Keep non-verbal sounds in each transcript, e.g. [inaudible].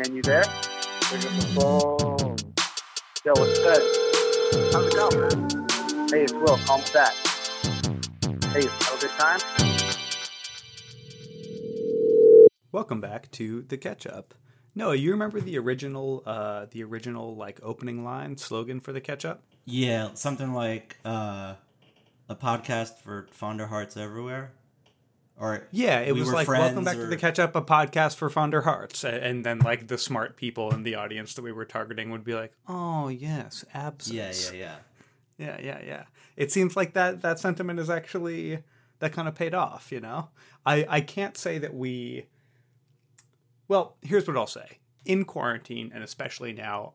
man, you there? Pick up the phone. Yo, what's good? How's it going, man? Hey, it's Will. Call me back. Hey, have a good time? Welcome back to the catch up. Noah, you remember the original, uh, the original like opening line slogan for the catch up? Yeah, something like uh, a podcast for fonder hearts everywhere. Or Yeah, it we was like "Welcome back or- to the catch up, a podcast for fonder hearts," and then like the smart people in the audience that we were targeting would be like, "Oh yes, absence." Yeah, yeah, yeah. yeah, yeah, yeah. It seems like that that sentiment is actually that kind of paid off. You know, I I can't say that we. Well, here's what I'll say: in quarantine, and especially now,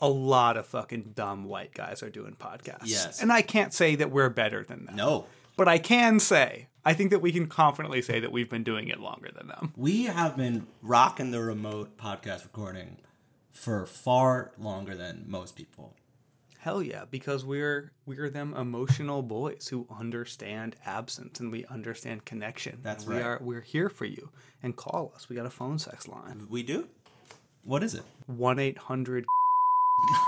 a lot of fucking dumb white guys are doing podcasts. Yes. and I can't say that we're better than them. No, but I can say I think that we can confidently say that we've been doing it longer than them. we have been rocking the remote podcast recording for far longer than most people. Hell yeah, because we're we're them emotional boys who understand absence and we understand connection. That's right. we are we're here for you. And call us. We got a phone sex line. We do. What is it? One eight hundred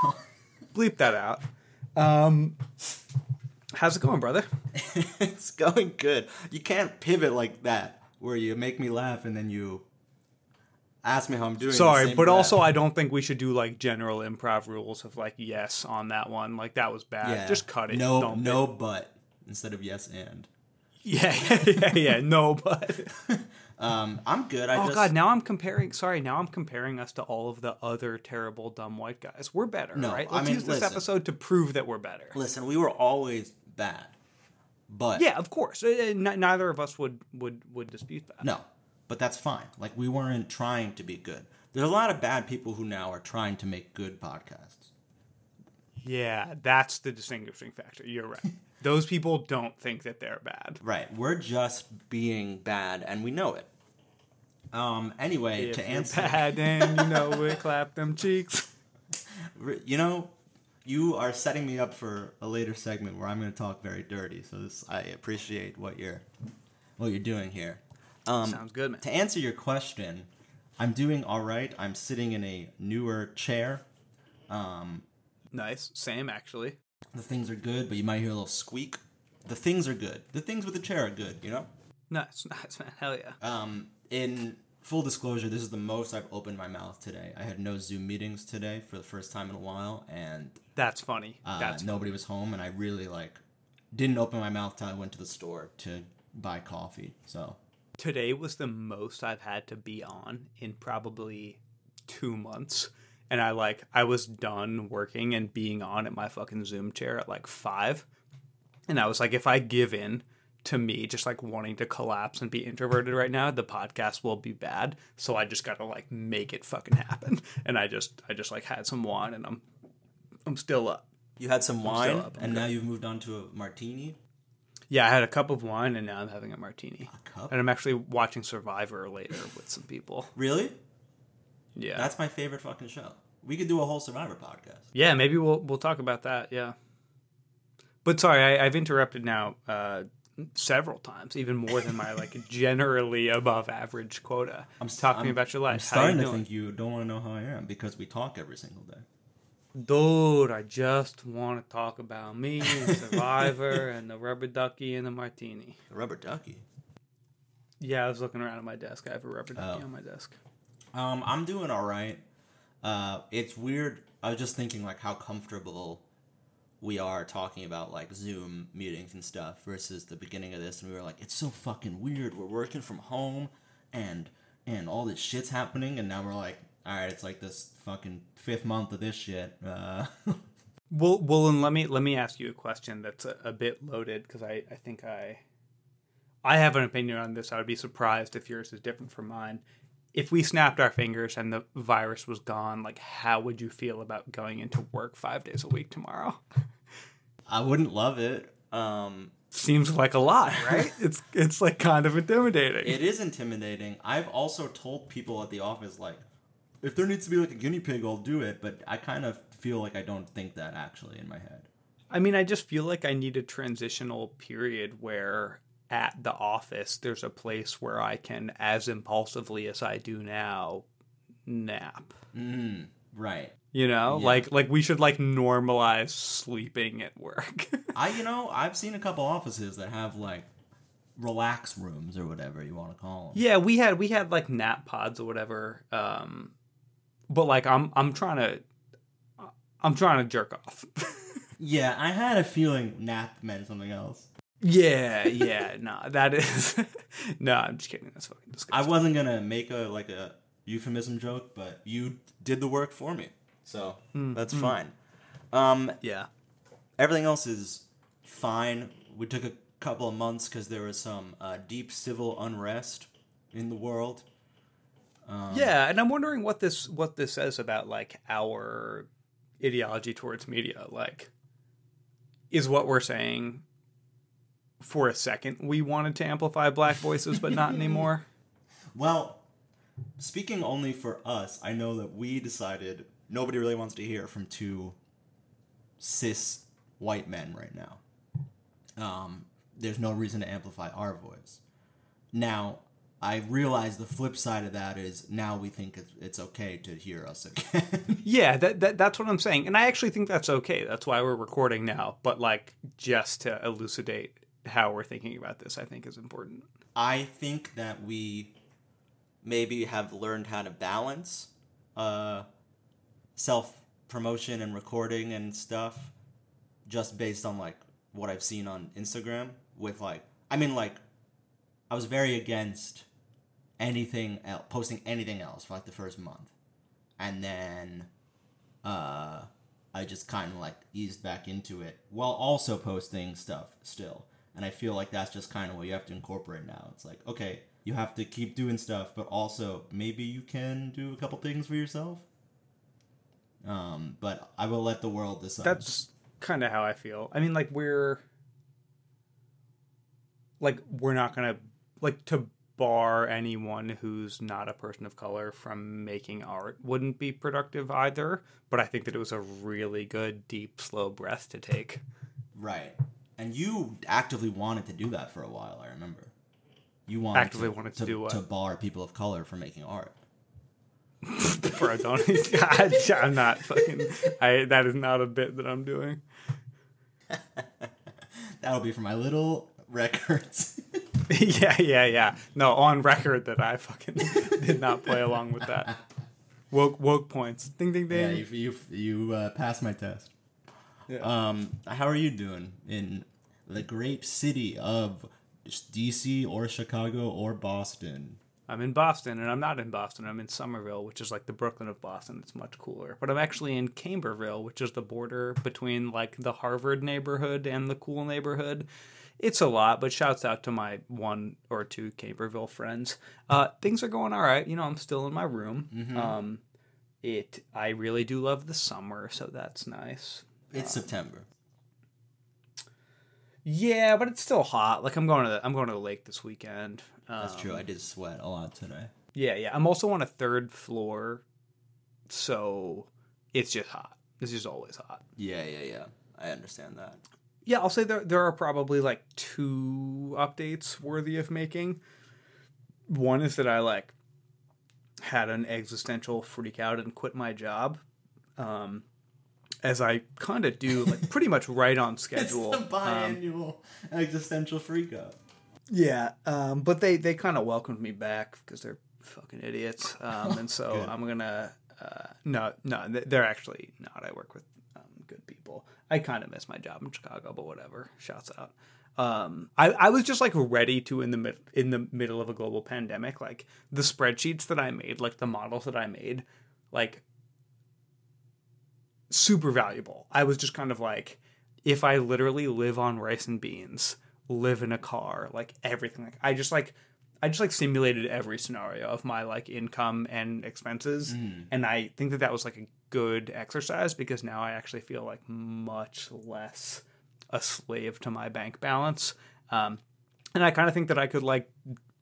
[laughs] bleep that out. Um how's it going, brother? [laughs] it's going good. You can't pivot like that, where you make me laugh and then you ask me how I'm doing. Sorry, but breath. also I don't think we should do like general improv rules of like yes on that one. Like that was bad. yeah, Just cut it. No, Don't no, but instead of yes and. Yeah, [laughs] yeah, yeah, yeah. No, but [laughs] Um, I'm good. I oh just, god, now I'm comparing. Sorry, now I'm comparing us to all of the other terrible dumb white guys. We're better, No, right? Let's mean, use this listen. episode to prove that we're better. listen. We were always bad, but Yeah, of course. Uh, n- neither of us would would would dispute that. no, but that's fine. Like we weren't trying to be good. There's a lot of bad people who now are trying to make good podcasts. Yeah, that's the distinguishing factor. You're right. [laughs] Those people don't think that they're bad. Right. We're just being bad, and we know it. Um. Anyway, If to answer, bad and you know it, clap them cheeks. [laughs] you know, you are setting me up for a later segment where I'm going to talk very dirty. So this, I appreciate what you're, what you're doing here. Um, Sounds good, man. To answer your question, I'm doing all right. I'm sitting in a newer chair. Um, Nice. Same actually. the things are good, but you might hear a little squeak. The things are good. The things with the chair are good. You know. Nice, [laughs] nice, man. Hell yeah. Um, in full disclosure, this is the most I've opened my mouth today. I had no Zoom meetings today for the first time in a while, and That's funny. uh, That's nobody was home, and I really like didn't open my mouth till I went to the store to buy coffee. So today was the most I've had to be on in probably two months. And I like I was done working and being on at my fucking Zoom chair at like five. And I was like, if I give in to me just like wanting to collapse and be introverted right now, the podcast will be bad. So I just gotta like make it fucking happen. [laughs] And I just I just like had some wine and I'm I'm still up. you had some wine, up, and good. now you've moved on to a martini. Yeah, I had a cup of wine and now I'm having a martini. A cup? And I'm actually watching Survivor later with some people. Really? Yeah. That's my favorite fucking show. We could do a whole Survivor podcast. Yeah, maybe we'll we'll talk about that. Yeah, but sorry, I, I've interrupted now uh, several times, even more than my like [laughs] generally above average quota. I'm talking I'm- about your life. I'm starting you to think you don't want to know how I am because we talk every single day. dude. I just want to talk about me and Survivor [laughs] and the rubber ducky and the martini. The rubber ducky. Yeah, I was looking around at my desk. I have a rubber ducky Oh. on my desk. Um, I'm doing all right. Uh, it's weird. I was just thinking like how comfortable we are talking about like Zoom meetings and stuff versus the beginning of this, and we were like, it's so fucking weird. We're working from home, and and all this shit's happening, and now we're like, all right, it's like this fucking fifth month of this shit. Uh, [laughs] Well, well, and let me let me ask you a question that's a, a bit loaded because I I think I I have an opinion on this. I would be surprised if yours is different from mine. If we snapped our fingers and the virus was gone, like how would you feel about going into work five days a week tomorrow? [laughs] I wouldn't love it. Um, Seems like a lot, right? [laughs] it's it's like kind of intimidating. It is intimidating. I've also told people at the office like, if there needs to be like a guinea pig, I'll do it. But I kind of feel like I don't think that actually in my head. I mean, I just feel like I need a transitional period where at the office there's a place where I can, as impulsively as I do now, nap. Mm, right. You know, Yeah. like like we should like normalize sleeping at work. [laughs] I you know I've seen a couple offices that have like relax rooms or whatever you want to call them. yeah, we had we had like nap pods or whatever. Um, but like I'm I'm trying to I'm trying to jerk off. [laughs] Yeah, I had a feeling nap meant something else. yeah, yeah, [laughs] no, that is no. I'm just kidding. That's fucking disgusting. I wasn't gonna make a like a euphemism joke, but you did the work for me, so that's fine. Um, yeah, everything else is fine. We took a couple of months because there was some uh, deep civil unrest in the world. Um, yeah, and I'm wondering what this what this says about like our ideology towards media. Like, is what we're saying for a second we wanted to amplify black voices, but not anymore. [laughs] Well, speaking only for us, I know that we decided nobody really wants to hear from two cis white men right now. Um, there's no reason to amplify our voice. Now, I realize the flip side of that is now we think it's, it's okay to hear us again. [laughs] Yeah, that, that that's what I'm saying, and I actually think that's okay. That's why we're recording now. But like, just to elucidate how we're thinking about this, I think is important. I think that we maybe have learned how to balance uh, self promotion and recording and stuff just based on like what I've seen on Instagram with like I mean like I was very against anything else posting anything else for like the first month and then uh I just kind of like eased back into it while also posting stuff still. And I feel like that's just kind of what you have to incorporate now. It's like, okay, you have to keep doing stuff, but also maybe you can do a couple things for yourself. Um, but I will let the world decide. That's kind of how I feel. I mean, like we're like we're not gonna like to bar anyone who's not a person of color from making art wouldn't be productive either. But I think that it was a really good, deep, slow breath to take. right. And you actively wanted to do that for a while. I remember. You wanted Actively wanted to do what? to bar people of color from making art. For a don't, [laughs] I, I'm not fucking. I that is not a bit that I'm doing. [laughs] That'll be for my little records. [laughs] yeah, yeah, yeah. No, on record that I fucking did not play along with that. Woke woke points. Ding ding yeah, ding. you you, you uh, passed my test. Yeah. Um, how are you doing in the great city of DC or Chicago or Boston? I'm in Boston, and I'm not in Boston. I'm in Somerville, which is like the Brooklyn of Boston. It's much cooler. But I'm actually in Camberville, which is the border between like the Harvard neighborhood and the cool neighborhood. It's a lot, but shouts out to my one or two Camberville friends. Uh, things are going all right. You know, I'm still in my room. Um, it. I really do love the summer, so that's nice. It's September. Yeah, but it's still hot. Like I'm going to the, I'm going to the lake this weekend. Um, That's true. I did sweat a lot today. Yeah, yeah. I'm also on a third floor, so it's just hot. It's just always hot. Yeah, yeah, yeah. I understand that. Yeah, I'll say there there are probably like two updates worthy of making. One is that I like had an existential freak out and quit my job. Um as I kind of do, like [laughs] pretty much right on schedule. It's the Um, biannual existential freakout. Yeah, um, but they they kind of welcomed me back because they're fucking idiots, um, and so I'm gonna uh, no no they're actually not. I work with um, good people. I kind of miss my job in Chicago, but whatever. Shouts out. Um, I, I was just like ready to in the mid, in the middle of a global pandemic, like the spreadsheets that I made, like the models that I made, like super valuable. I was just kind of like, if I literally live on rice and beans, live in a car, like everything, like I just like, I just like simulated every scenario of my like income and expenses, and I think that that was like a good exercise because now I actually feel like much less a slave to my bank balance. Um, and I kind of think that I could like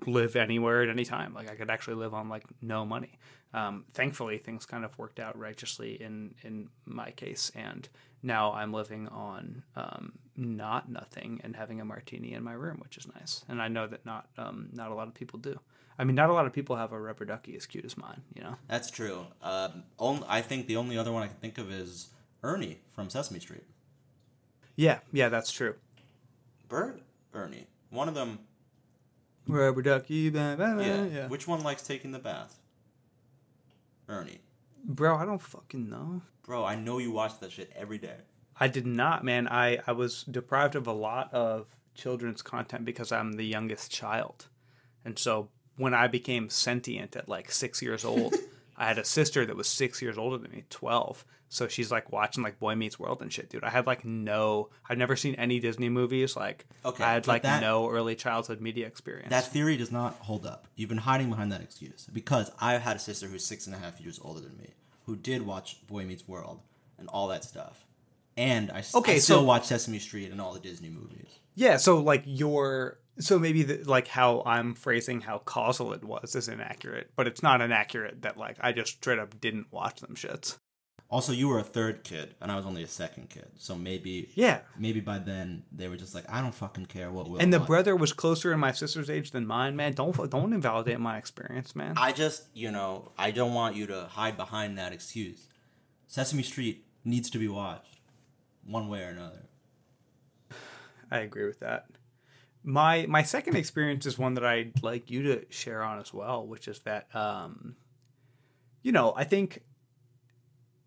live anywhere at any time. Like I could actually live on like no money. Um, thankfully, things kind of worked out righteously in in my case, and now I'm living on um, not nothing and having a martini in my room, which is nice. And I know that not um, not a lot of people do. I mean, not a lot of people have a rubber ducky as cute as mine. You know. That's true. Um, only, I think the only other one I can think of is Ernie from Sesame Street. Yeah, yeah, that's true. Bird Ernie. One of them. Rubber ducky, blah, blah, blah, Yeah. yeah. Which one likes taking the bath? Ernie. Bro, I don't fucking know. Bro, I know you watch that shit every day. I did not, man. I, I was deprived of a lot of children's content because I'm the youngest child. And so when I became sentient at like six years old, [laughs] I had a sister that was six years older than me, 12. So she's like watching like Boy Meets World and shit, dude. I had like no, I'd never seen any Disney movies. Like, Okay, I had like that- no early childhood media experience. That theory does not hold up. You've been hiding behind that excuse because I had a sister who's six and a half years older than me who did watch Boy Meets World and all that stuff, and I, Okay, I still so- watch Sesame Street and all the Disney movies. Yeah, so like your so maybe the, like how I'm phrasing how causal it was is inaccurate, but it's not inaccurate that like I just straight up didn't watch them shits. Also, you were a third kid, and I was only a second kid, so maybe Yeah. maybe by then they were just like, I don't fucking care what will. And the watch." brother was closer in my sister's age than mine, man. Don't don't invalidate my experience, man. I just, you know, I don't want you to hide behind that excuse. Sesame Street needs to be watched, one way or another. I agree with that. My my second experience is one that I'd like you to share on as well, which is that um you know, I think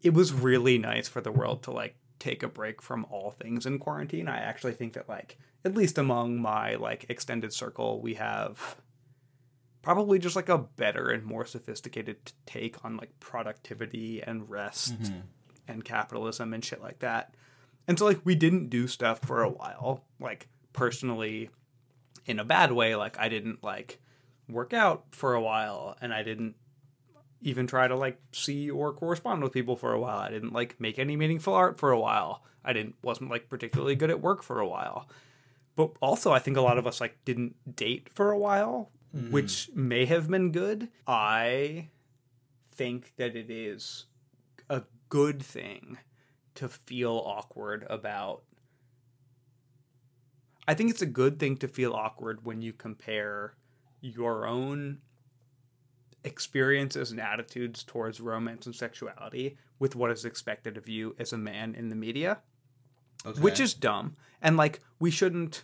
it was really nice for the world to like take a break from all things in quarantine. I actually think that like at least among my like extended circle, we have probably just like a better and more sophisticated take on like productivity and rest mm-hmm. and capitalism and shit like that. And so like we didn't do stuff for a while. Like personally in a bad way, like I didn't like work out for a while and I didn't even try to like see or correspond with people for a while. I didn't like make any meaningful art for a while. I didn't wasn't like particularly good at work for a while. But also I think a lot of us like didn't date for a while, mm. which may have been good. I think that it is a good thing to feel awkward about I think it's a good thing to feel awkward when you compare your own experiences and attitudes towards romance and sexuality with what is expected of you as a man in the media, Okay. which is dumb. And like we shouldn't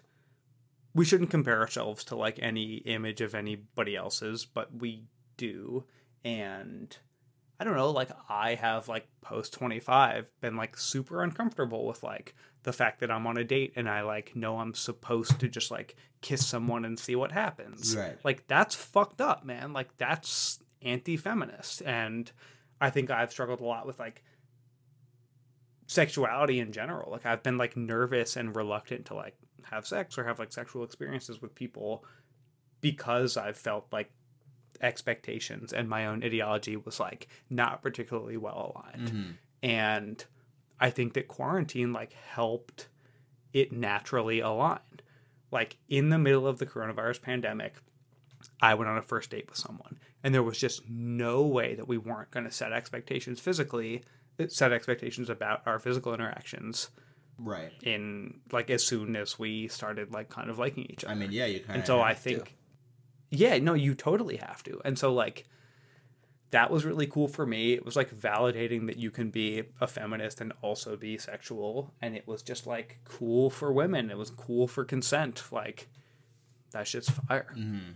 we shouldn't compare ourselves to like any image of anybody else's, but we do. And I don't know, like I have like post 25 been like super uncomfortable with like the fact that I'm on a date and I like know I'm supposed to just like kiss someone and see what happens. Right. Like that's fucked up, man. Like that's anti-feminist and I think I've struggled a lot with like sexuality in general. Like I've been like nervous and reluctant to like have sex or have like sexual experiences with people because I've felt like expectations and my own ideology was like not particularly well aligned. Mhm. And I think that quarantine like helped it naturally align. Like in the middle of the coronavirus pandemic, I went on a first date with someone, and there was just no way that we weren't going to set expectations physically, set expectations about our physical interactions Right. in like as soon as we started like kind of liking each other. I mean, yeah, you kind of. and so I think, yeah, no, you totally have to. And so like that was really cool for me. It was like validating that you can be a feminist and also be sexual, and it was just like cool for women. It was cool for consent. Like that shit's fire. Mm-hmm.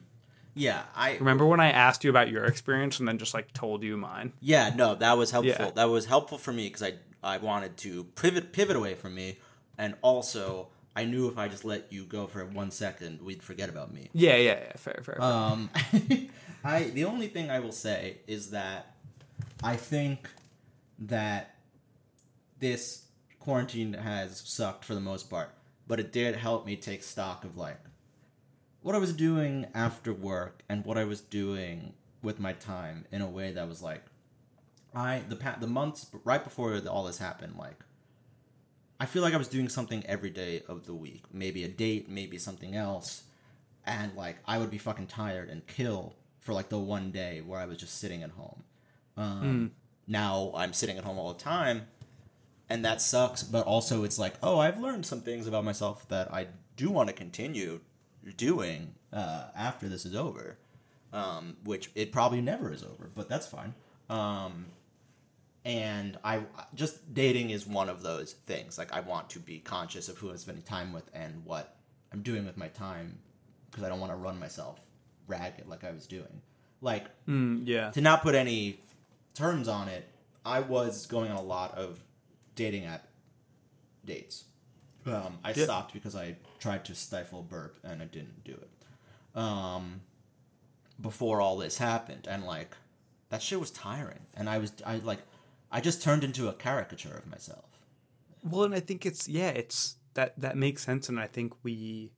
Yeah, I Remember when I asked you about your experience and then just like told you mine? Yeah, no, that was helpful. Yeah. That was helpful for me because I I wanted to pivot pivot away from me, and also I knew if I just let you go for one second, we'd forget about me. Yeah, yeah, yeah. Fair, fair. fair. Um, [laughs] I the only thing I will say is that I think that this quarantine has sucked for the most part, but it did help me take stock of like what I was doing after work and what I was doing with my time in a way that was like I the pa- the months right before all this happened like I feel like I was doing something every day of the week, maybe a date, maybe something else. and like I would be fucking tired and kill for like the one day where I was just sitting at home. Um, Now I'm sitting at home all the time, and that sucks. But also, it's like, oh, I've learned some things about myself that I do want to continue doing uh, after this is over. Um, which it probably never is over, but that's fine. Um, and I just dating is one of those things. Like I want to be conscious of who I'm spending time with and what I'm doing with my time because I don't want to run myself ragged like I was doing. Like Mm, yeah. to not put any terms on it, I was going on a lot of dating app dates. Um, I Yeah. stopped because I tried to stifle burp and I didn't do it. Um, before all this happened, and like that shit was tiring, and I was I like I just turned into a caricature of myself. Well, and I think it's yeah, it's that that makes sense, and I think we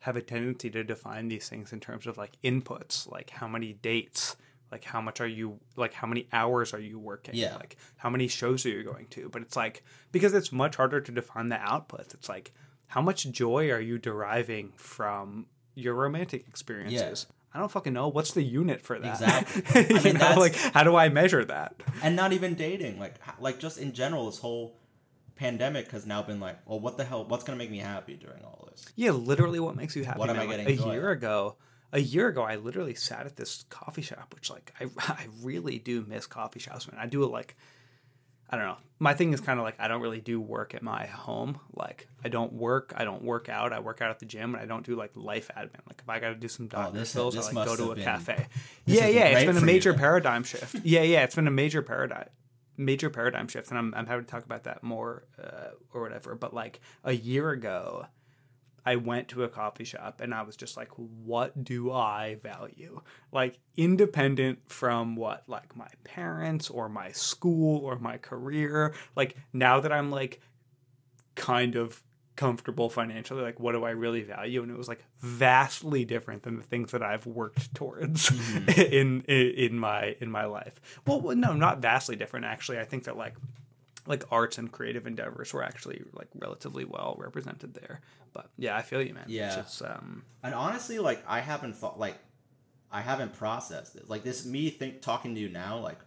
have a tendency to define these things in terms of like inputs, like how many dates, like how much are you, like how many hours are you working, Yeah. like how many shows are you going to. But it's like because it's much harder to define the outputs. It's like how much joy are you deriving from your romantic experiences. I don't fucking know. What's the unit for that? Exactly. [laughs] you I mean, know, like how do I measure that? and not even dating like like just in general this whole pandemic has now been like well what the hell what's gonna make me happy during all this Yeah, literally, what makes you happy? What am? I Like, getting a year ago? A year ago, I literally sat at this coffee shop, which like I [laughs] I really do miss coffee shops, man. I do it like I don't know. My thing is kind of like I don't really do work at my home. Like I don't work, I don't work out. I work out at the gym, and I don't do like life admin. Like if I got to do some doctor Oh, this- bills, this I like go to a been- cafe. Yeah, yeah, It's been a for you major paradigm shift. [laughs] Yeah, yeah, it's been a major paradigm major paradigm shift and I'm, I'm happy to talk about that more uh, or whatever but like a year ago I went to a coffee shop and I was just like, what do I value? Like, independent from what, like, my parents or my school or my career. Like, now that I'm like kind of comfortable financially, like, what do I really value? And it was like vastly different than the things that I've worked towards mm-hmm. [laughs] in, in in my in my life. Well, no, not vastly different actually. I think that like like arts and creative endeavors were actually like relatively well represented there. But yeah, I feel you, man. Yeah. It's, um, and honestly like i haven't thought like i haven't processed it like this me think talking to you now like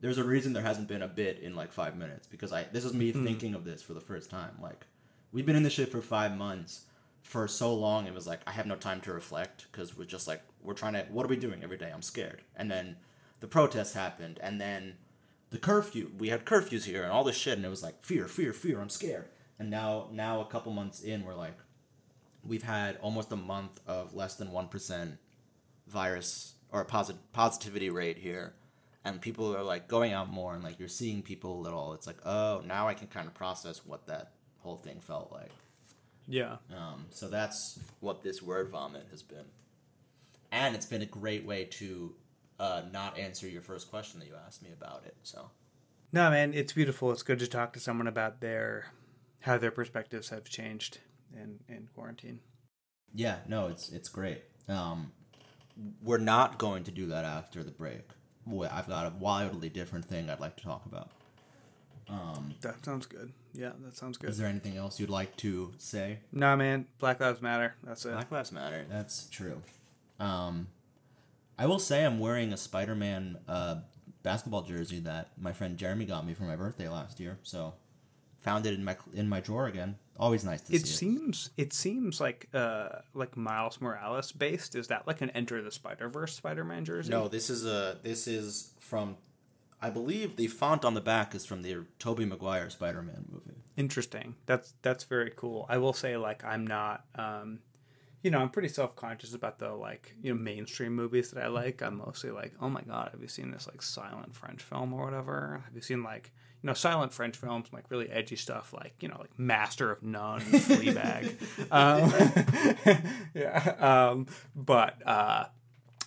there's a reason there hasn't been a bit in like five minutes because i this is me thinking of this for the first time like we've been in this shit for five months for so long it was like i have no time to reflect because we're just like we're trying to what are we doing every day i'm scared and then the protests happened and then the curfew. We had curfews here and all this shit and it was like fear fear fear i'm scared. And now now a couple months in we're like we've had almost a month of less than 1% virus or posit- positivity rate here. And people are like going out more and like you're seeing people at all it's like oh now i can kind of process what that whole thing felt like. Yeah. um, so that's what this word vomit has been. And it's been a great way to uh, not answer your first question that you asked me about it so No, man, it's beautiful. It's good to talk to someone about their how their perspectives have changed in in quarantine. yeah no it's it's great um, we're not going to do that after the break i've got a wildly different thing i'd like to talk about um, That sounds good. Yeah, that sounds good. Is there anything else you'd like to say? Nah, man, Black Lives Matter. That's it. Black Lives Matter. That's true. Um, I will say I'm wearing a Spider-Man uh, basketball jersey that my friend Jeremy got me for my birthday last year. So found it in my in my drawer again. Always nice to see. it see seems it seems like uh like Miles Morales based. Is that like an Enter the Spider Verse Spider Man jersey? No, this is a this is from. I believe the font on the back is from the Tobey Maguire Spider-Man movie. interesting that's that's very cool i will say like i'm not um you know i'm pretty self-conscious about the like you know mainstream movies that i like. I'm mostly like oh my god have you seen this like silent french film or whatever? Have you seen like you know silent french films like really edgy stuff like you know like master of none [laughs] fleabag? Um, [laughs] yeah um but uh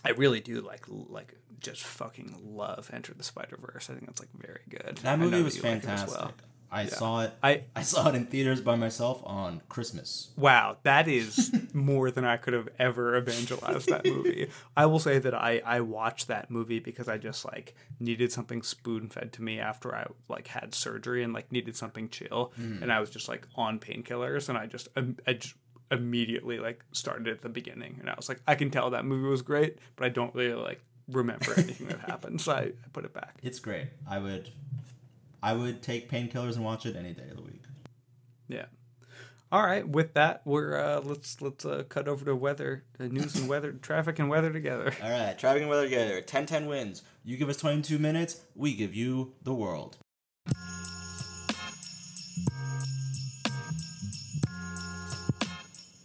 i really do like like just fucking love enter the spider verse i think that's like very good. That movie was like fantastic. well. I saw it. I I saw it in theaters by myself on Christmas. Wow, that is [laughs] more than I could have ever evangelized that movie. I will say that I I watched that movie because I just like needed something spoon fed to me after I like had surgery and like needed something chill, and I was just like on painkillers, and I just um, I just immediately like started at the beginning, and I was like, I can tell that movie was great, but I don't really like remember anything that happened, so I, I put it back. It's great. I would, I would take painkillers and watch it any day of the week. Yeah. All right. With that, we're uh, let's let's uh, cut over to weather, the news and weather, [laughs] traffic and weather together. All right, traffic and weather together. 10-10 WINS. You give us 22 minutes, we give you the world.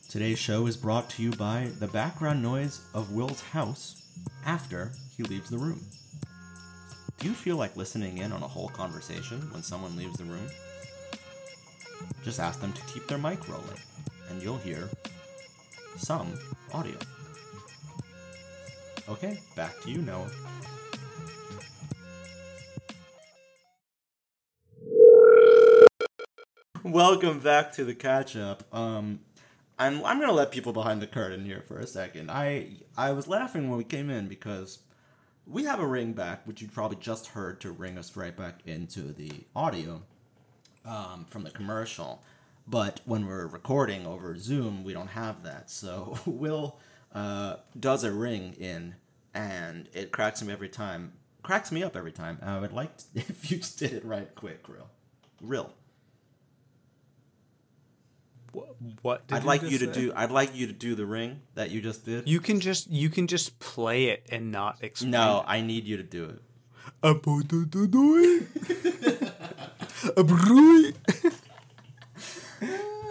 Today's show is brought to you by the background noise of Will's house after he leaves the room. Do you feel like listening in on a whole conversation when someone leaves the room? Just ask them to keep their mic rolling, and you'll hear some audio. Okay, back to you, Noah. Welcome back to the catch up. Um, I'm I'm gonna let people behind the curtain here for a second. I I was laughing when we came in because we have a ring back, which you probably just heard to ring us right back into the audio um, from the commercial. But when we're recording over Zoom, we don't have that. So [laughs] Will uh, does a ring in, and it cracks me every time. Cracks me up every time. I would like to, [laughs] if you just did it right quick, real, real. What? what did I'd like just you to say? do. I'd like you to do the ring that you just did. You can just you can just play it and not explain. no, it. I need you to do it. [laughs]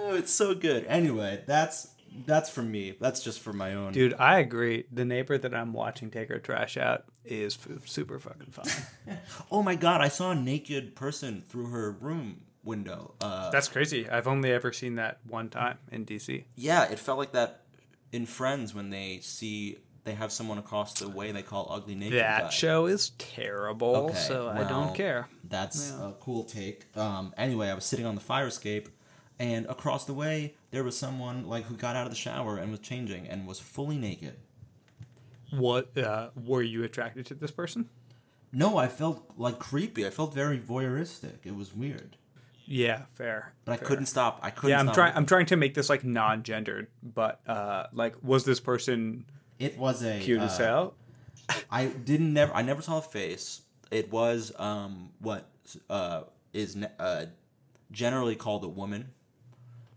Oh, it's so good. Anyway, that's that's for me. That's just for my own. Dude, I agree. The neighbor that I'm watching take her trash out is super fucking fun. [laughs] Oh my god, I saw a naked person through her room window. Uh, That's crazy. I've only ever seen that one time in DC. yeah, it felt like that in Friends when they see they have someone across the way they call ugly naked That guy. show is terrible, Okay, so I don't care. That's Yeah. a cool take. Um, anyway, I was sitting on the fire escape, and across the way there was someone like who got out of the shower and was changing and was fully naked. What uh, were you attracted to this person? No, I felt like creepy. I felt very voyeuristic. It was weird, Yeah, fair. but I couldn't stop. I couldn't. Yeah, I'm trying. I'm trying to make this like non-gendered, but uh, like, was this person It was a cute uh, as hell? I didn't never. I never saw a face. It was um what uh is ne- uh generally called a woman.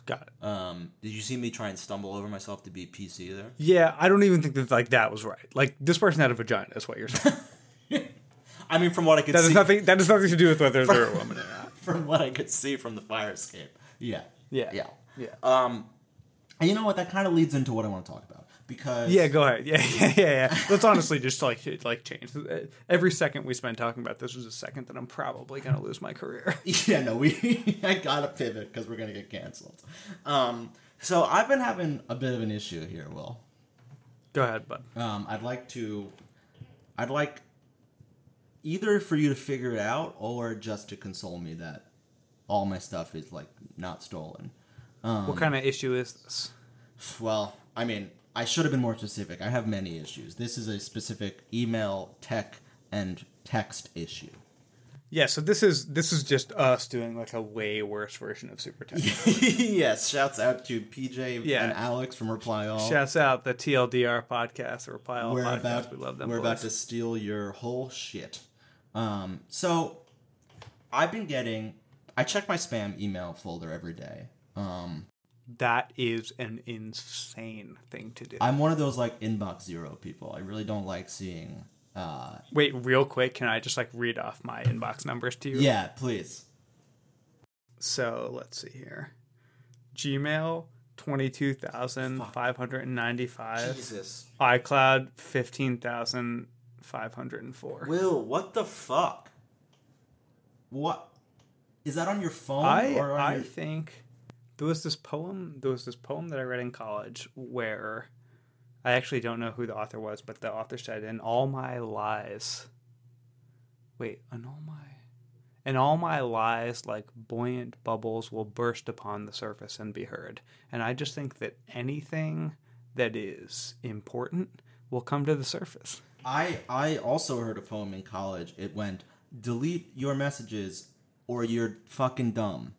Got it. Um, did you see me try and stumble over myself to be PC there? Yeah, I don't even think that like that was right. Like this person had a vagina. Is what you're saying. [laughs] I mean, from what I could That see, nothing. That has nothing to do with whether they're a woman or not. From what I could see from the fire escape. Yeah. Yeah. Yeah. Yeah. Um, and you know what? That kind of leads into what I want to talk about because Yeah, go ahead. [laughs] Yeah, yeah, yeah, yeah. Let's honestly just like like change. Every second we spend talking about this is a second that I'm probably gonna lose my career. [laughs] yeah, no, we [laughs] I gotta pivot because we're gonna get canceled. Um, so I've been having a bit of an issue here, Will. go ahead, bud. Um, I'd like to, I'd like either for you to figure it out or just to console me that all my stuff is like not stolen. Um, What kind of issue is this? Well, I mean, I should have been more specific. I have many issues. This is a specific email, tech, and text issue. Yeah, so this is this is just us doing like a way worse version of Super Tech. [laughs] yes, shouts out to PJ Yeah. and Alex from Reply All. Shouts out the TLDR podcast, Reply All we're podcast. about we love them. we're boys. about to steal your whole shit. Um, so I've been getting. I check my spam email folder every day. Um, That is an insane thing to do. I'm one of those like inbox zero people. I really don't like seeing. Uh, Wait, real quick, can I just like read off my inbox numbers to you? yeah, please. So let's see here. Gmail twenty two thousand five hundred and ninety five. Jesus, iCloud fifteen thousand five hundred and four. Will, what the fuck? What is that on your phone I or on I your... think there was this poem there was this poem that I read in college where I actually don't know who the author was, but the author said, "In all my lies." Wait, in all my, in all my lies, like buoyant bubbles will burst upon the surface and be heard. And I just think that anything that is important will come to the surface. I I also heard a poem in college. It went, "Delete your messages, or you're fucking dumb."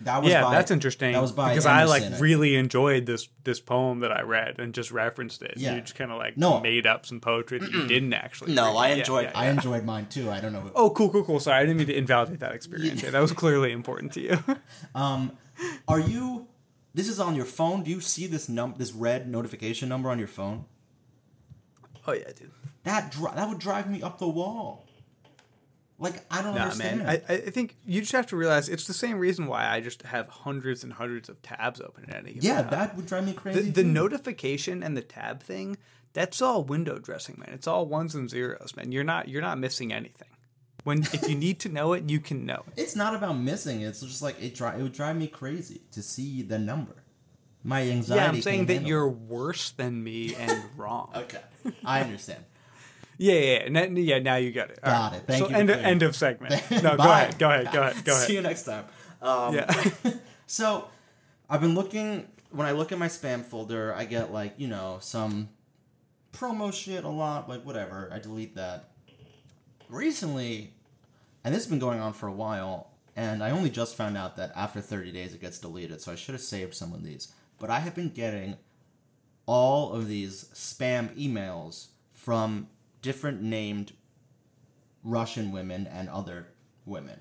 That was yeah, by, that's interesting. That was by because I like Emerson. really enjoyed this this poem that I read and just referenced it. Yeah. You just kind of like No. made up some poetry that you didn't actually. No, read. I Yeah, enjoyed. yeah, I enjoyed mine too. I don't know. Oh, cool, cool, cool. Sorry, I didn't mean to invalidate that experience. Yeah, that was clearly important to you. [laughs] Um, are you? This is on your phone. Do you see this num this red notification number on your phone? Oh yeah, dude. That dri- that would drive me up the wall. Like I don't Nah, understand. man. I, I think you just have to realize it's the same reason why I just have hundreds and hundreds of tabs open at any given yeah, time. that would drive me crazy. the too. notification and the tab thing that's all window dressing man it's all ones and zeros man you're not you're not missing anything when if you need to know it you can know it It's not about missing. It's just like it. Dri- it would drive me crazy to see the number. My anxiety. yeah i'm saying that handle you're worse than me and [laughs] wrong. Okay, I understand. [laughs] yeah yeah yeah, N- yeah now you got it All Got it. Thank so you end, end of segment [laughs] no go ahead go ahead go ahead go ahead. See you next time. Um, yeah So, I've been looking. When I look at my spam folder, I get like you know some promo shit a lot. Like whatever, I delete that. Recently, and this has been going on for a while, and I only just found out that after 30 days it gets deleted. So I should have saved some of these. But I have been getting all of these spam emails from different named Russian women and other women.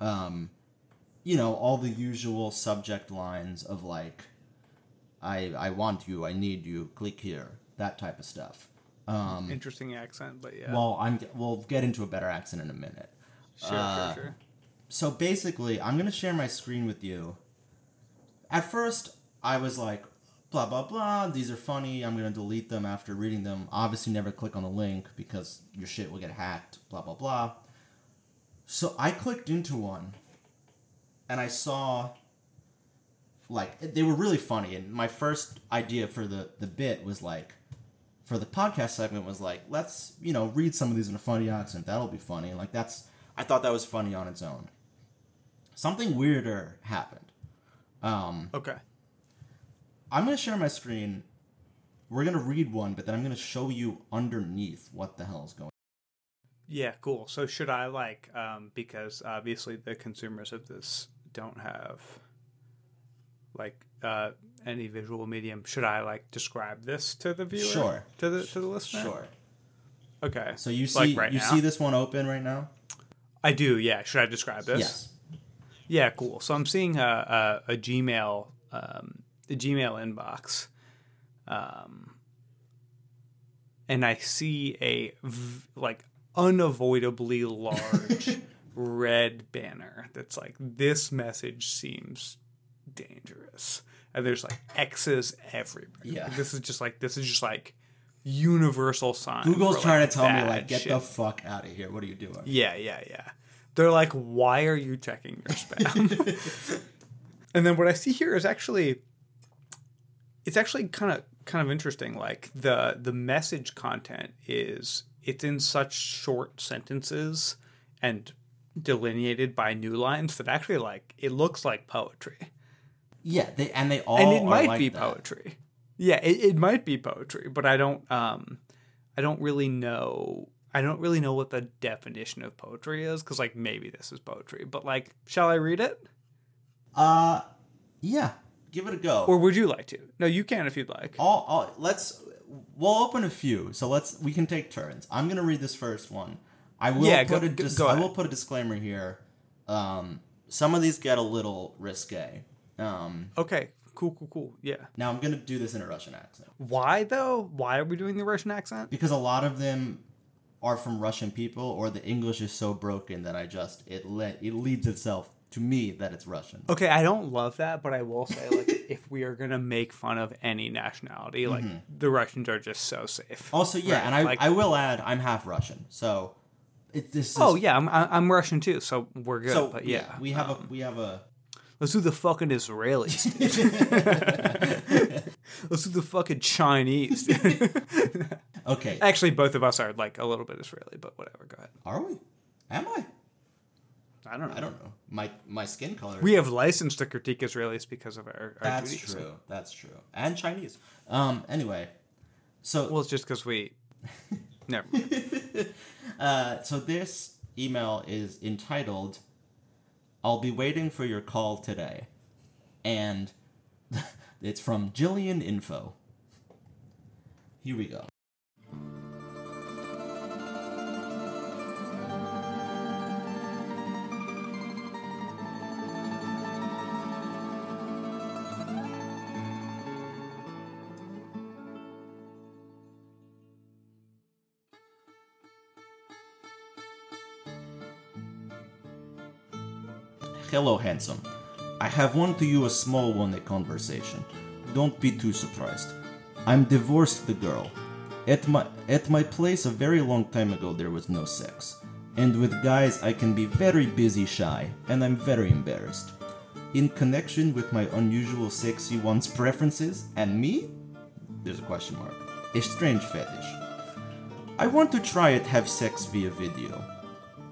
Um, you know, all the usual subject lines of like, I I want you, I need you, click here, that type of stuff. Um, interesting accent but yeah well, I'm we'll get into a better accent in a minute. sure uh, sure sure So basically, I'm gonna share my screen with you. At first, I was like, blah blah blah. These are funny. I'm gonna delete them after reading them. Obviously, never click on the link because your shit will get hacked. Blah blah blah. So I clicked into one, and I saw. Like they were really funny, and my first idea for the the bit was like, for the podcast segment was like, let's you know read some of these in a funny accent. That'll be funny. Like that's I thought that was funny on its own. Something weirder happened. Um, okay I'm gonna share my screen. We're gonna read one, but then I'm gonna show you underneath what the hell is going. Yeah, cool. So should I like um because obviously the consumers of this don't have like uh any visual medium, should I like describe this to the viewer? Sure. To the to the listener? Sure. Okay. So you see Like right you now? see this one open right now? I do, yeah. Should I describe this? Yes. Yeah, cool. So I'm seeing a a, a Gmail um the Gmail inbox. Um and I see a v- like unavoidably large [laughs] red banner that's like this message seems dangerous. And there's like X's everywhere. Yeah. This is just like this is just like universal sign. Google's for, trying like, to tell me like get shit. the fuck out of here. What are you doing? Yeah, yeah, yeah. They're like, why are you checking your [laughs] spam? [laughs] and then what I see here is actually, it's actually kind of kind of interesting. Like the the message content is it's in such short sentences and delineated by new lines that actually like it looks like poetry, Yeah, they and they all and it might like be that. poetry. Yeah, it, it might be poetry, but I don't um I don't really know I don't really know what the definition of poetry is because like maybe this is poetry, but like shall I read it Uh, yeah, give it a go. or would you like to? No, you can if you'd like. all, all let's we'll open a few. So let's we can take turns. I'm gonna read this first one. I will Yeah, put go- a dis- go I will put a disclaimer here. Um, some of these get a little risque. Um, Okay, cool, cool, cool. Yeah. now I'm gonna do this in a Russian accent Why though? Why are we doing the Russian accent? because a lot of them are from Russian people, or the English is so broken that I just it le- it leads itself to me that it's Russian. Okay, I don't love that, but I will say like [laughs] if we are gonna make fun of any nationality, like the Russians are just so safe. Also, yeah, Right, and I, like- I will add I'm half Russian, so it, this is Oh yeah, I'm I'm Russian too, so we're good. So but yeah, we have um, a we have a Let's do the fucking Israelis. [laughs] [laughs] Let's do the fucking Chinese. okay. Actually, both of us are like a little bit Israeli, but whatever. Go ahead. Are we? Am I? I don't know. I don't know. My my skin color. We have license to critique Israelis because of our. our That's Judaism. true. That's true. And Chinese. Um. Anyway, so Well, it's just because we. [laughs] Never. Mind. [laughs] uh, so this email is entitled I'll be waiting for your call today. And [laughs] it's from Jillian Info. Here we go. Hello, handsome. I have one to you a small one a conversation. Don't be too surprised. I'm divorced the girl. At my at my place a very long time ago there was no sex. And with guys I can be very busy shy, and I'm very embarrassed. In connection with my unusual sexy one's preferences and me? There's a question mark. A strange fetish. I want to try it have sex via video.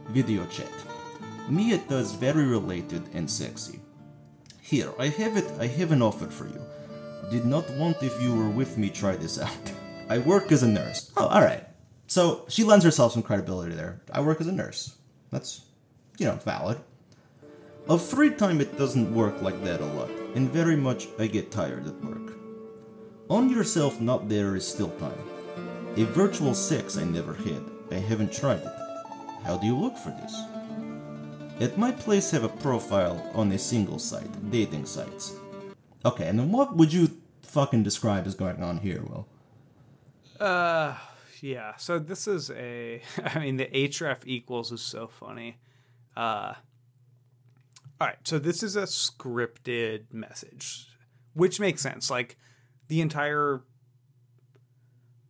Video chat. It does very related and sexy. Here, I have it I have an offer for you. Did not want if you were with me try this out. [laughs] I work as a nurse. Oh, alright. So she lends herself some credibility there. I work as a nurse. That's you know, valid. Of free time it doesn't work like that a lot, and very much I get tired at work. On yourself not there is still time. A virtual sex I never had. I haven't tried it. How do you look for this? At my place have a profile on a single site, dating sites. Okay, and then what would you fucking describe as going on here, Will? Uh, yeah. So this is a. [laughs] I mean, the href equals is so funny. Uh, all right. So this is a scripted message, which makes sense. Like the entire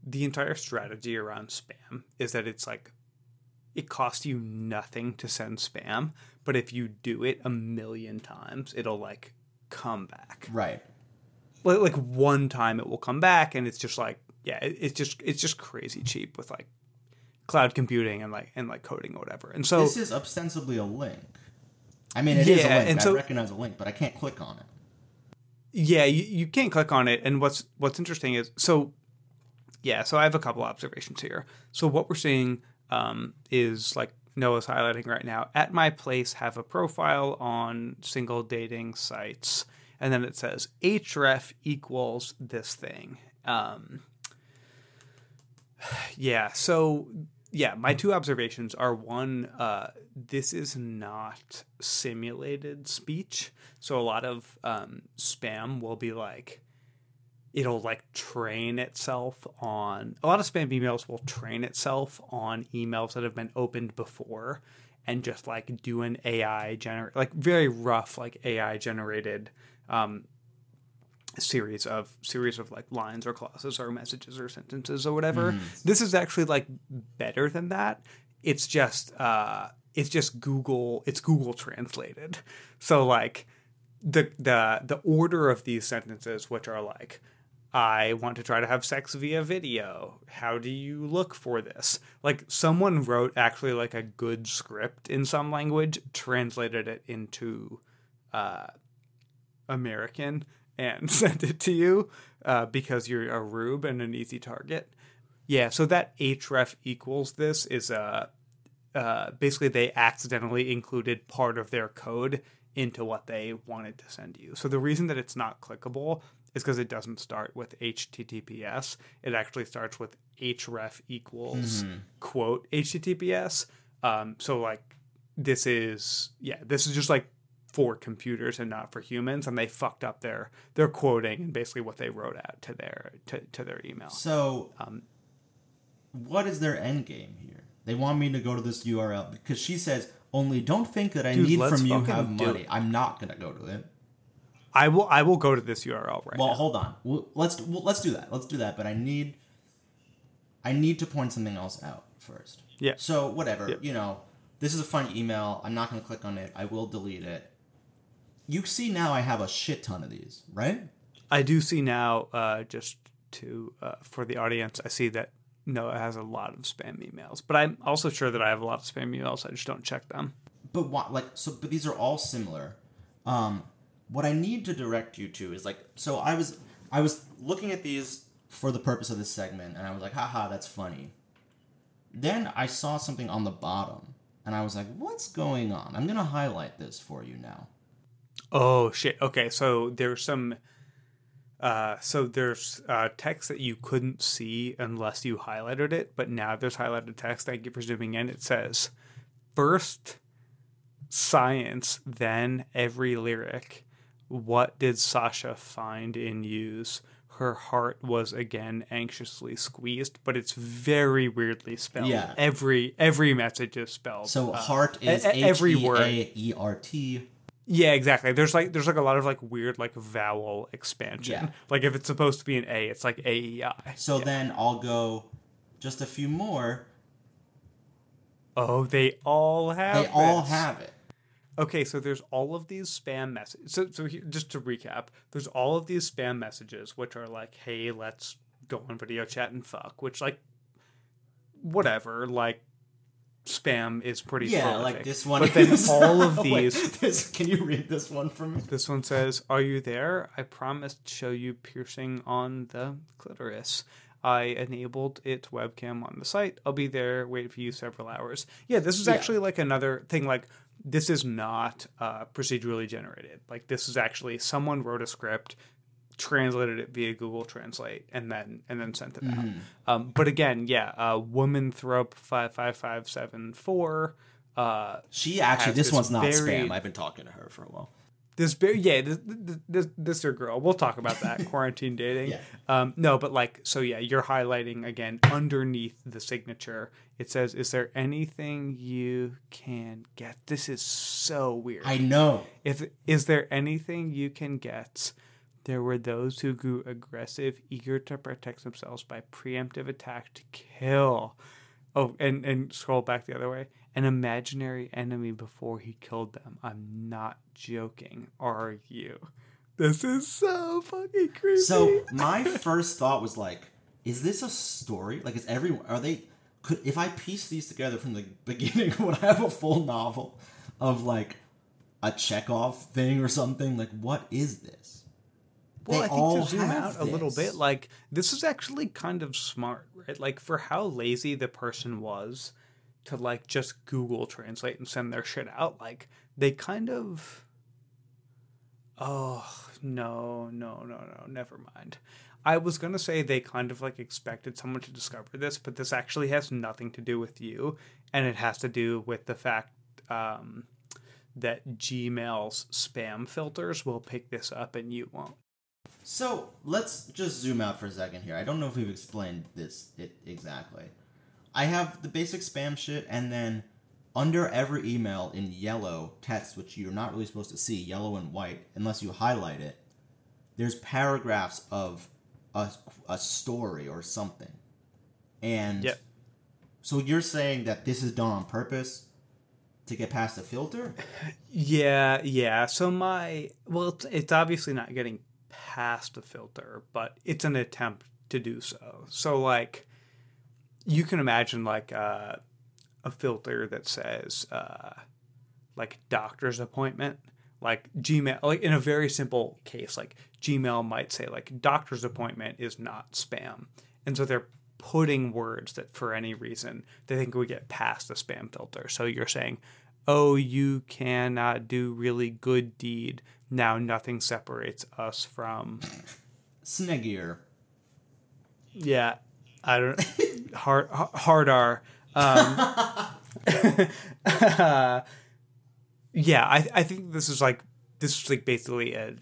the entire strategy around spam is that it's like it costs you nothing to send spam, but if you do it a million times, it'll like come back. Right. Like, like one time it will come back, and it's just like yeah, it, it's just it's just crazy cheap with like cloud computing and like and like coding or whatever. And so This is ostensibly a link. I mean, it is Yeah, a link. and I so- recognize a link, but I can't click on it. yeah you, you can't click on it and what's what's interesting is so yeah so i have a couple observations here so what we're seeing um, is like noah's highlighting right now. At my place have a profile on single dating sites and then it says href equals this thing. Um, [sighs] yeah so yeah my two observations are one uh, this is not simulated speech so a lot of um, spam will be like it'll like train itself on a lot of spam emails will train itself on emails that have been opened before and just like do an ai generate like very rough like ai generated um, series of series of like lines or clauses or messages or sentences or whatever. This is actually like better than that. It's just uh it's just Google it's Google translated. So like the the the order of these sentences which are like I want to try to have sex via video. How do you look for this? Like someone wrote actually like a good script in some language, translated it into uh American and [laughs] sent it to you uh, because you're a rube and an easy target. Yeah, so that href equals this is uh, uh, basically they accidentally included part of their code into what they wanted to send you. So the reason that it's not clickable is because it doesn't start with HTTPS. It actually starts with href equals quote HTTPS. Um, so like this is yeah, this is just like for computers and not for humans, and they fucked up their their quoting and basically what they wrote out to their to, to their email. So, Um, what is their end game here? They want me to go to this URL because she says only don't think that I Dude, need from you have money. I'm not gonna go to it. I will I will go to this URL right Well, now. hold on. Well, let's well, let's do that. Let's do that. But I need I need to point something else out first. Yeah. So whatever. Yep. You know, this is a funny email. I'm not gonna click on it. I will delete it. You see now I have a shit ton of these, right? I do see now, uh, just to uh, for the audience, I see that Noah has a lot of spam emails, but I'm also sure that I have a lot of spam emails. I just don't check them. but what like so but these are all similar um what i need to direct you to is like so i was i was looking at these for the purpose of this segment and i was like haha that's funny then i saw something on the bottom and I was like, "What's going on?" I'm gonna highlight this for you now. Oh shit. Okay, so there's some uh so there's uh text that you couldn't see unless you highlighted it, but now there's highlighted text. Thank you for zooming in. It says first science, then every lyric. What did Sasha find in use? Her heart was again anxiously squeezed, but it's very weirdly spelled. Yeah. Every every message is spelled. So uh, heart is e- every word. A E R T. Yeah, exactly. There's like there's like a lot of like weird like vowel expansion. Yeah. Like if it's supposed to be an A, it's like A E I. So then I'll go just a few more. Oh, they all have. They all have it. Okay, so there's all of these spam messages. So so here, just to recap, there's all of these spam messages which are like, "Hey, let's go on video chat and fuck," which like whatever, like spam is pretty Yeah, prolific. like this one. But then [laughs] all of [laughs] Wait, these [laughs] this, can you read this one for me? This one says, Are you there? I promised to show you piercing on the clitoris. I enabled it webcam on the site. I'll be there, wait for you several hours. Yeah, this is Yeah. actually like another thing. Like, this is not uh, procedurally generated. Like, this is actually someone wrote a script, translated it via Google Translate, and then and then sent it out. Um, but again, yeah, uh, woman thrope five five five seven four. Uh, She actually, this this one's not very- spam. I've been talking to her for a while. This very yeah, this this, this your girl. We'll talk about that [laughs] quarantine dating. Yeah. Um, no, but like so yeah, you're highlighting again underneath the signature. It says, "Is there anything you can get?" This is so weird. I know. if is there anything you can get? There were those who grew aggressive, eager to protect themselves by preemptive attack to kill. Oh, and and scroll back the other way. An imaginary enemy before he killed them. I'm not joking. Are you? This is so fucking creepy. So my first thought was like, is this a story? Like, is everyone? Are they? Could if I piece these together from the beginning, [laughs] would I have a full novel of like a Chekhov thing or something? Like, what is this? Well, They I think all to zoom out a little bit, like this is actually kind of smart, right? Like for how lazy the person was to like just Google Translate and send their shit out, like they kind of. Oh no no no no! Never mind. I was gonna say they kind of like expected someone to discover this, but this actually has nothing to do with you, and it has to do with the fact um, that Gmail's spam filters will pick this up and you won't. So let's just zoom out for a second here. I don't know if we've explained this it exactly. I have the basic spam shit, and then under every email in yellow text, which you're not really supposed to see, yellow and white, unless you highlight it, there's paragraphs of a, a story or something. And Yep. so you're saying that this is done on purpose to get past the filter? [laughs] Yeah, yeah. So my well, it's, it's obviously not getting past the filter, but it's an attempt to do so. So like, you can imagine like uh, a filter that says uh, like doctor's appointment, like Gmail. Like in a very simple case, like Gmail might say like doctor's appointment is not spam, and so they're putting words that for any reason they think we get past the spam filter. So you're saying, "Oh, you cannot do really good deed." Now nothing separates us from [laughs] Sniggier. yeah, I don't hard hard R. Um, [laughs] yeah, I I think this is like this is like basically a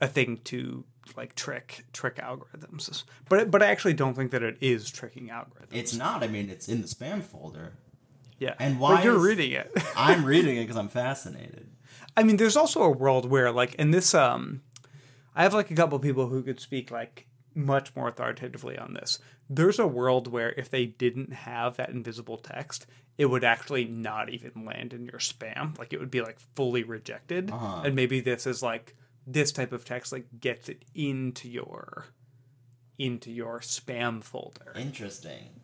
a thing to like trick trick algorithms. But but I actually don't think that it is tricking algorithms. It's not. I mean, it's in the spam folder. yeah, and But why you're is- reading it? I'm [laughs] reading it because I'm fascinated. I mean, there's also a world where, like, in this, um, I have like a couple people who could speak like much more authoritatively on this. There's a world where if they didn't have that invisible text, it would actually not even land in your spam. Like, it would be like fully rejected. Uh-huh. And maybe this is like this type of text like gets it into your into your spam folder Interesting.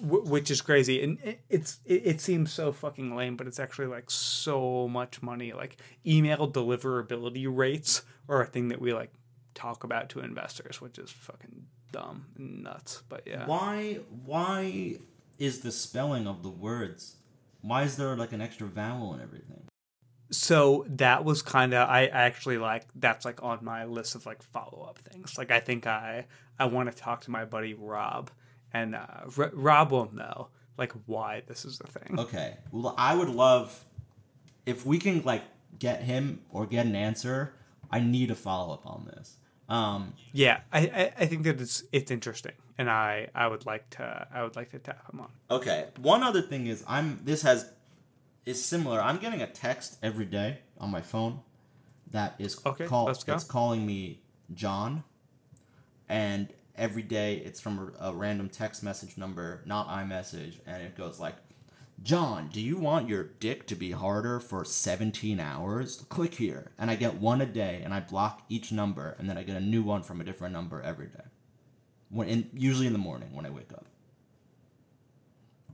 Wh- which is crazy and it, it's it, it seems so fucking lame but it's actually like so much money like email deliverability rates are a thing that we like talk about to investors which is fucking dumb and nuts but yeah Why? Why is the spelling of the words Why is there like an extra vowel and everything? so that was kind of I actually like that's like on my list of like follow up things. Like I think I I want to talk to my buddy Rob, and uh, R- Rob will know like why this is the thing. Okay. Well, I would love if we can like get him or get an answer. I need a follow up on this. Um, Yeah, I, I I think that it's it's interesting, and I I would like to I would like to tap him on. okay. One other thing is I'm this has is similar. I'm getting a text every day on my phone that is Okay, call. It's calling me John, and every day it's from a, a random text message number, not iMessage, and it goes like, "John, do you want your dick to be harder for 17 hours? Click here." And I get one a day, and I block each number, and then I get a new one from a different number every day. When in, usually in the morning when I wake up.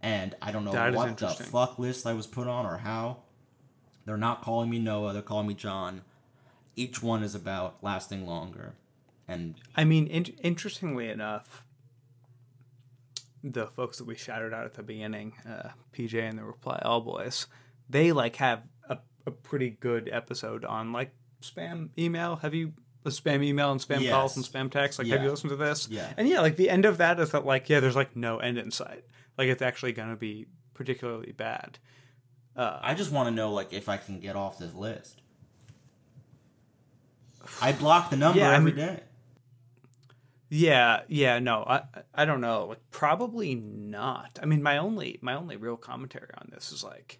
And I don't know That what the fuck list I was put on or how. They're not calling me Noah, they're calling me John. Each one is about lasting longer. And I mean, in- interestingly enough, the folks that we shouted out at the beginning, uh, PJ and the Reply All Boys, they like have a, a pretty good episode on like spam email. Have you the spam email and spam calls and spam texts? Like, have you listened to this? Yeah. And yeah, like the end of that is that like yeah, there's like no end in sight. Like it's actually going to be particularly bad. I just want to know like if I can get off this list. I block the number Yeah, I mean- day. Yeah, yeah, no, I I don't know. Like probably not. I mean, my only my only real commentary on this is like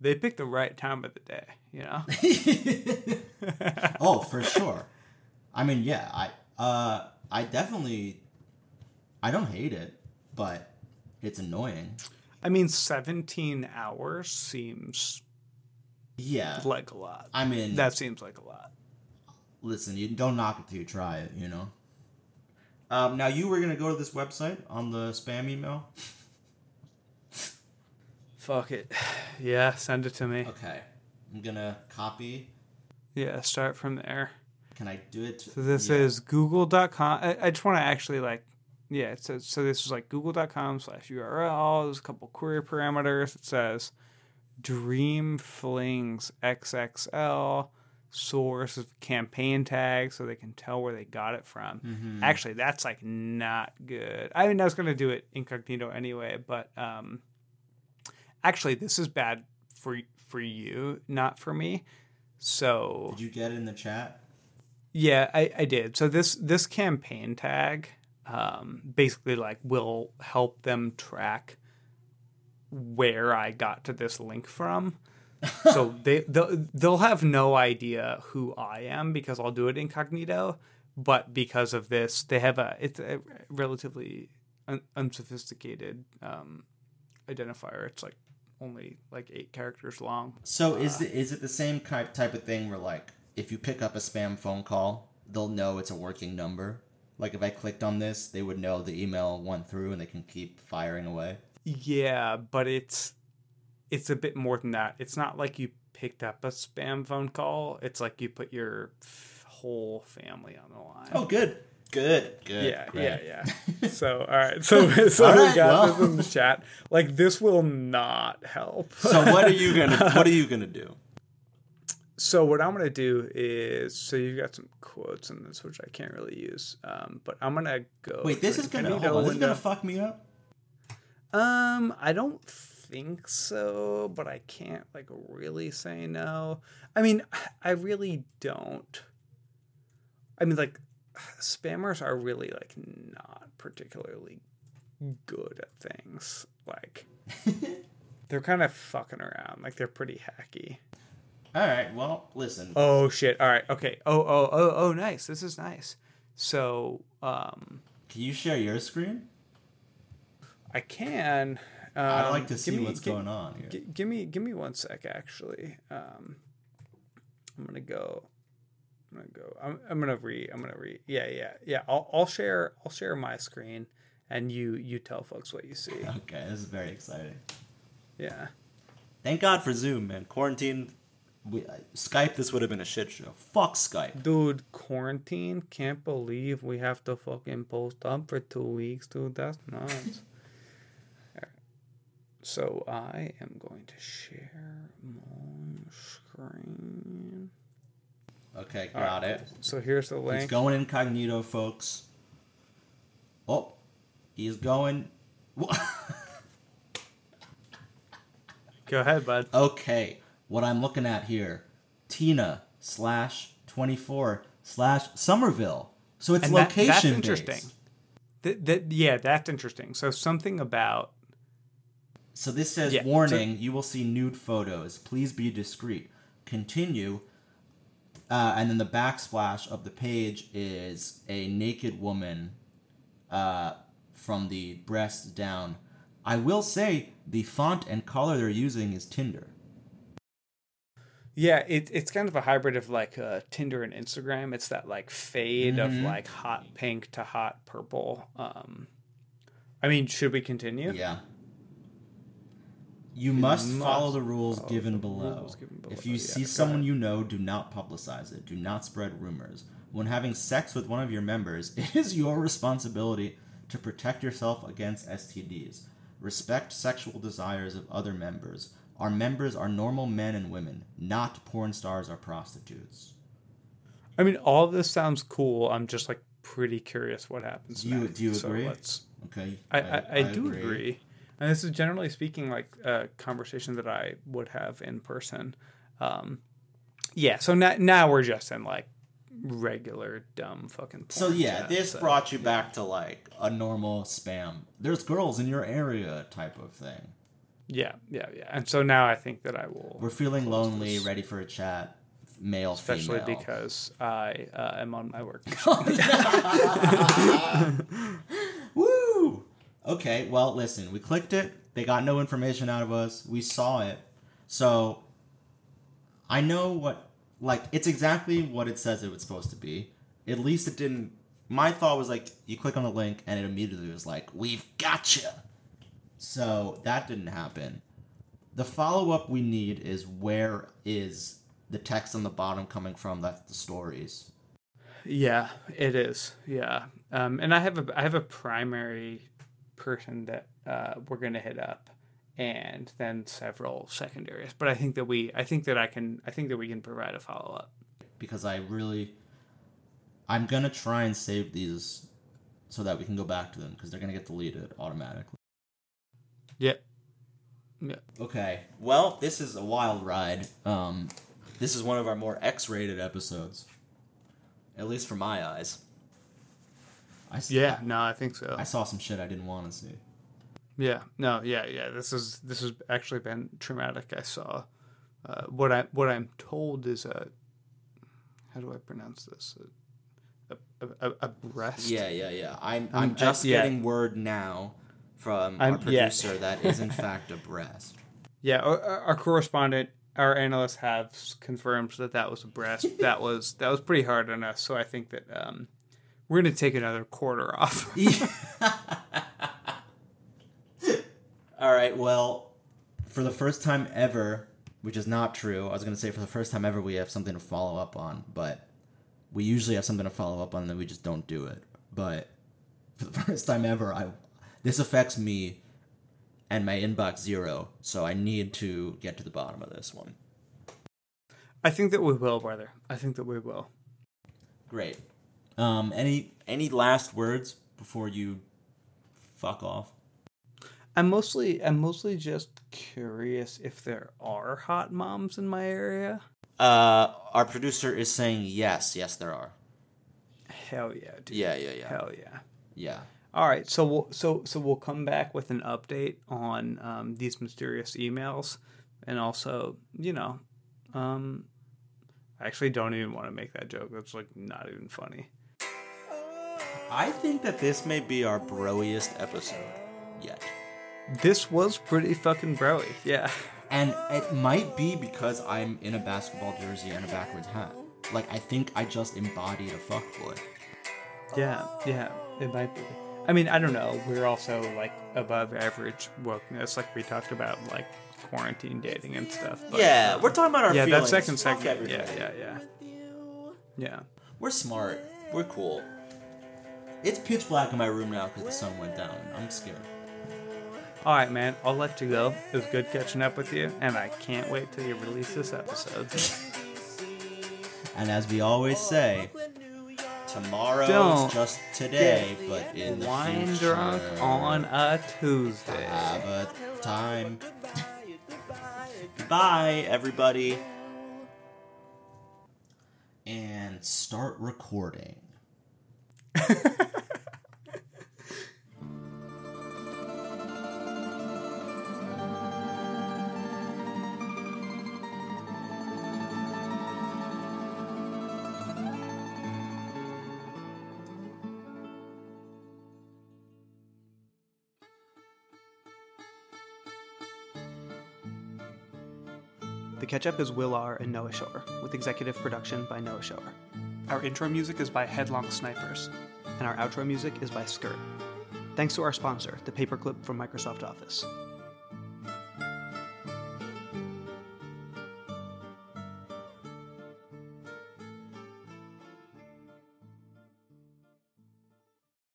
they picked the right time of the day, you know? [laughs] oh, for sure. I mean, yeah, I uh I definitely I don't hate it, but it's annoying. I mean, 17 hours seems Yeah. like a lot. I mean, That seems like a lot. listen, you don't knock it till you try it, you know. Um, now you were gonna go to this website on the spam email. Fuck it. [sighs] Yeah, send it to me. Okay, I'm gonna copy. Yeah, start from there. Can I do it? So this Yeah. is google.com. I, I just want to actually like, yeah, it says, so this is like google.com slash URL. There's a couple query parameters. It says Dream Flings XXL source of campaign tag so they can tell where they got it from. Mm-hmm. Actually, that's like not good. I mean, I was going to do it incognito anyway, but um, actually, this is bad for for you, not for me. So Did you get it in the chat? yeah, I, I did. So this this campaign tag um, basically like will help them track where I got to this link from. [laughs] so they they'll, they'll have no idea who I am because I'll do it incognito. But because of this, they have a it's a relatively un, unsophisticated um, identifier. It's like only like eight characters long. So is it is it the same type type of thing where like if you pick up a spam phone call, they'll know it's a working number? Like if I clicked on this, they would know the email went through and they can keep firing away. Yeah, but it's it's a bit more than that. It's not like you picked up a spam phone call. It's like you put your f- whole family on the line. Oh, good, good, good. yeah, great. yeah, yeah. [laughs] so, all right. So, [laughs] so All we got well. this in the chat. Like, this will not help. [laughs] So what are you gonna what are you gonna do? So what I'm gonna do is, so you've got some quotes in this, which I can't really use. Um, but I'm gonna go. Wait, this is gonna hold on, this is gonna fuck me up. Um, I don't think so, but I can't like really say no. I mean, [sighs] I really don't. I mean, like, [sighs] spammers are really like not particularly good at things. Like, [laughs] they're kind of fucking around. Like, they're pretty hacky. All right, well, listen. Oh shit! All right, okay. Oh oh oh oh, nice. This is nice. So, um, Can you share your screen? I can. Um, I'd like to see me- what's gi- going on here. G- give me give me one sec actually um i'm gonna go i'm gonna go i'm, I'm gonna re i'm gonna re yeah yeah yeah I'll, I'll share i'll share my screen and you you tell folks what you see [laughs] Okay, this is very exciting. yeah Thank God for Zoom, man. Quarantine, we, uh, Skype. This would have been a shit show. Fuck Skype. dude quarantine can't believe we have to fucking post up for two weeks dude that's nuts So I am going to share my screen. Okay, got right, it. So here's the He's link. going incognito, folks. Oh, he's going. [laughs] Go ahead, bud. okay, what I'm looking at here, Tina slash twenty four slash Somerville. So it's And that- location that's interesting. Th- that- yeah, that's interesting. So something about So this says Yeah, so- warning: you will see nude photos. Please be discreet. Continue. Uh, and then the backsplash of the page is a naked woman uh, from the breast down. I will say the font and color they're using is Tinder. yeah, it, it's kind of a hybrid of like uh, Tinder and Instagram. It's that like fade of Mhm. like hot pink to hot purple. Um, I mean, should we continue? Yeah. You must, must follow the rules follow given the below. rules given below, If you yeah, see go someone ahead. you know, do not publicize it. Do not spread rumors. When having sex with one of your members, [laughs] it is your responsibility to protect yourself against STDs. Respect sexual desires of other members. Our members are normal men and women, not porn stars or prostitutes. I mean, all of this sounds cool. I'm just like pretty curious what happens. Do you- next. do you So agree? let's- Okay. I, I, I, do agree. And this is generally speaking like a conversation that I would have in person. Um, yeah, so now, now we're just in like regular dumb fucking. So yeah, chat, this so- brought you back to like a normal spam. There's girls in your area type of thing. Yeah, yeah, yeah. And so now I think that I will, We're feeling lonely, this. ready for a chat. Male, especially female. because I uh, am on my work. [laughs] [laughs] Okay, well, listen, we clicked it. They got no information out of us. We saw it. So, I know what, like, it's exactly what it says it was supposed to be. At least it didn't. My thought was like, you click on the link and it immediately was like, we've gotcha. So, that didn't happen. The follow up we need is where is the text on the bottom coming from? That's the stories. Yeah, it is. Yeah, um, and I have a I have a primary person that uh, we're gonna hit up, and then several secondaries. But I think that we I think that I can I think that we can provide a follow up. because I really I'm gonna try and save these so that we can go back to them because they're gonna get deleted automatically. Yeah, yeah. Okay. Well, this is a wild ride. Um, this is one of our more X-rated episodes, at least for my eyes. I Yeah, no, I think so. I saw some shit I didn't want to see. Yeah, no, yeah, yeah. This is this has actually been traumatic. I saw uh, what I what I'm told is a how do I pronounce this a a, a, a breast. Yeah, yeah, yeah. I'm Um, I'm I- just yeah. getting word now from I'm- our yeah. producer that is in fact a breast. Yeah, our, our correspondent, our analyst have confirmed that that was a breast. [laughs] that was that was pretty hard on us. So I think that um, we're going to take another quarter off. [laughs] All right, well, for the first time ever, which is not true, I was going to say for the first time ever, we have something to follow up on, but we usually have something to follow up on, and then we just don't do it. But for the [laughs] first time ever, I this affects me and my inbox zero, so I need to get to the bottom of this one. I think that we will, brother. I think that we will. Great. Um, any any last words before you fuck off? I'm mostly I'm mostly just curious if there are hot moms in my area. Uh, our producer is saying yes, yes, there are. Hell yeah, dude. Yeah, yeah, yeah, Hell yeah. yeah. All right, so we'll so so we'll come back with an update on um, these mysterious emails, and also you know, um, I actually don't even want to make that joke. That's like not even funny. I think that this may be our broiest episode yet. This was pretty fucking broy. Yeah. And it might be because I'm in a basketball jersey and a backwards hat. Like, I think I just embodied a fuckboy. Yeah, yeah, it might be. I mean, I don't know. We're also like above average wokeness, like we talked about, like quarantine dating and stuff. But, yeah, um, we're talking about our yeah, feelings. that second segment. Yeah, yeah, yeah, yeah. We're smart. We're cool. It's pitch black in my room now because the sun went down. I'm scared. All right, man. I'll let you go. It was good catching up with you, and I can't wait till you release this episode. And as we always say, tomorrow's Don't just today, but in the Wine future, drunk on a Tuesday. have a time. Bye, everybody. And start recording. The Catch Up is Will R. and Noah Shore, with executive production by Noah Shore. Our intro music is by Headlong Snipers, and our outro music is by Skirt. Thanks to our sponsor, the paperclip from Microsoft Office.